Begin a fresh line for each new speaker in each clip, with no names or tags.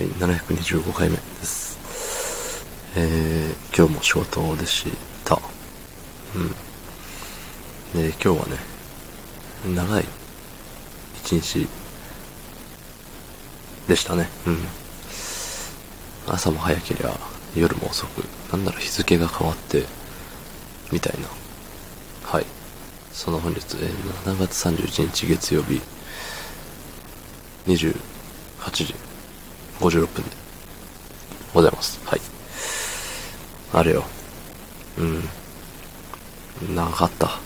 はい、725回目です。えー、今日も仕事でした。うん。で、今日はね、長い一日でしたね。うん。朝も早ければ夜も遅く、なんなら日付が変わって、みたいな。はい。その本日、えー7月31日月曜日、28時56分でございます。はい。あれよ。うん。長かった。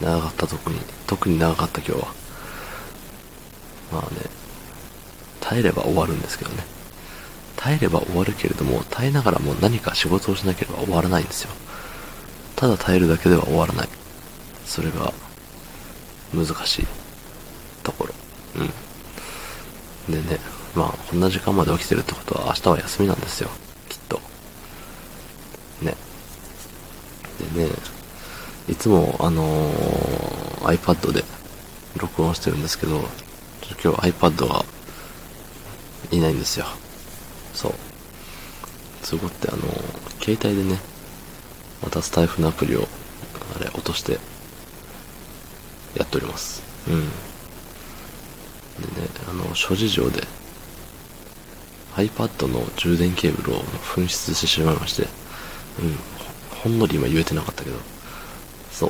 長かった特に。特に長かった今日は。まあね、耐えれば終わるんですけどね。耐えれば終わるけれども、耐えながらも何か仕事をしなければ終わらないんですよ。ただ耐えるだけでは終わらない。それが、難しいところ。うん。でね、まあ、こんな時間まで起きてるってことは明日は休みなんですよ。きっと。ね。でね、いつも、あのー iPad で録音してるんですけど、ちょっと今日 iPad がいないんですよ。そう。都合ってあのー携帯でね、またスタイフのアプリを、あれ、落として、やっております。うん。でね、あの、諸事情で、iPad の充電ケーブルを紛失してしまいまして、うん、ほんのり今言えてなかったけど、そ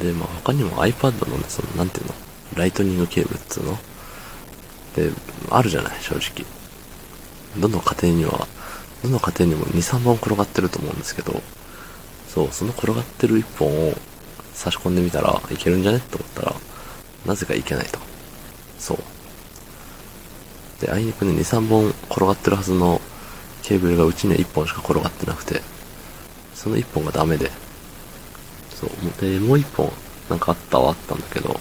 う。で、まあ他にも iPad のね、その、なんていうの、ライトニングケーブルっつうの？で、あるじゃない、正直。どの家庭には、どの家庭にも2、3本転がってると思うんですけど、そう、その転がってる1本を差し込んでみたらいけるんじゃね？って思ったら、なぜかいけないと。そう。で、あいにくね、2、3本転がってるはずのケーブルがうちには1本しか転がってなくて、その1本がダメで、そう、で、もう1本なんかあったはあったんだけど、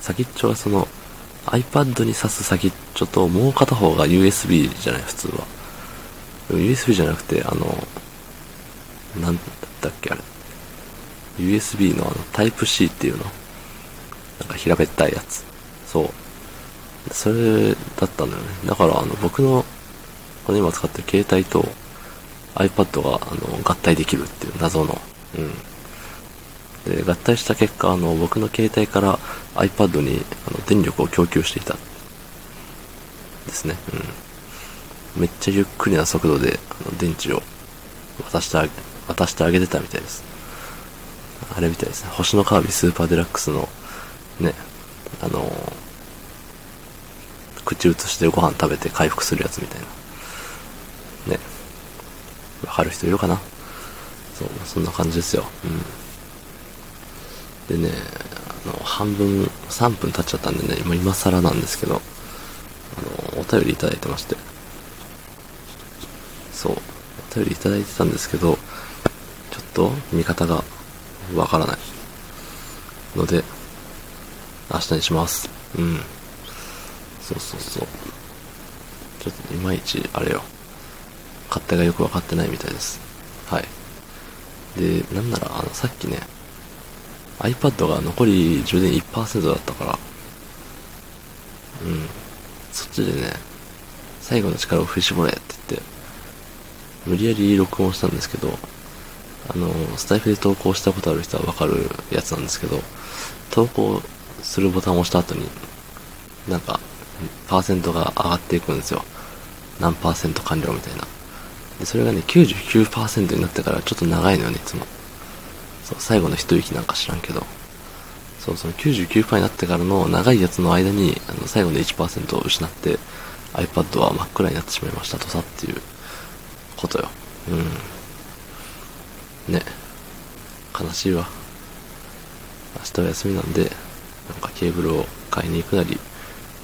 先っちょがその iPad に挿す先っちょともう片方が USB じゃない、普通は。USB じゃなくて、あの、なんだったっけあれ。USB のあの、タイプ C っていうの。なんか平べったいやつ。そう。それだったんだよね。だから、あの、僕の、この今使ってる携帯と iPad が、あの、合体できるっていう謎の。うん。で、合体した結果、あの、僕の携帯から iPad に、あの、電力を供給していた。ですね。うん。めっちゃゆっくりな速度で、あの、電池を渡してあげ、渡してあげてたみたいです。あれみたいですね。星のカービィスーパーデラックスの、ね、あの口移してご飯食べて回復するやつみたいな。ね。わかる人いるかな？そう、そんな感じですよ。うん。でね、あの、半分、3分経っちゃったんでね、今今更なんですけど、あの、お便りいただいてまして。そう、お便りいただいてたんですけど、ちょっと見方がわからない。ので、明日にします。うん。そうそうそう。ちょっといまいち、あれよ。勝手がよくわかってないみたいです。はい。で、なんなら、あの、さっきね、iPad が残り充電1%だったから、うん。そっちでね、最後の力を振り絞れって言って、無理やり録音したんですけど、あの、スタイフで投稿したことある人はわかるやつなんですけど、投稿するボタンを押した後に、なんか、パーセントが上がっていくんですよ。何パーセント完了みたいな。で、それがね、99%になってからちょっと長いのよね、いつも。そう、最後の一息なんか知らんけど。そう、その99%になってからの長いやつの間に、あの、最後の1%を失って、iPad は真っ暗になってしまいましたとさっていうことよ。うん。ね。悲しいわ。明日は休みなんで、なんかケーブルを買いに行くなり、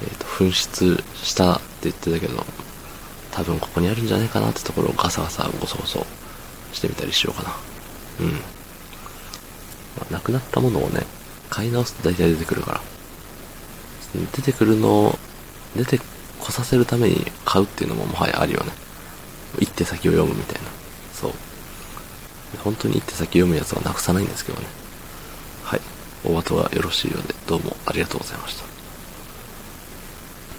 えっ、と、紛失したって言ってたけど、多分ここにあるんじゃないかなってところをガサガサゴソゴソしてみたりしようかな。うん。まあ、なくなったものをね、買い直すと大体出てくるから。出てくるのを、出てこさせるために買うっていうのももはやあるよね。一手先を読むみたいな。そう。本当に一手先読むやつはなくさないんですけどね。はい。お後がよろしいようで、どうもありがとうございました。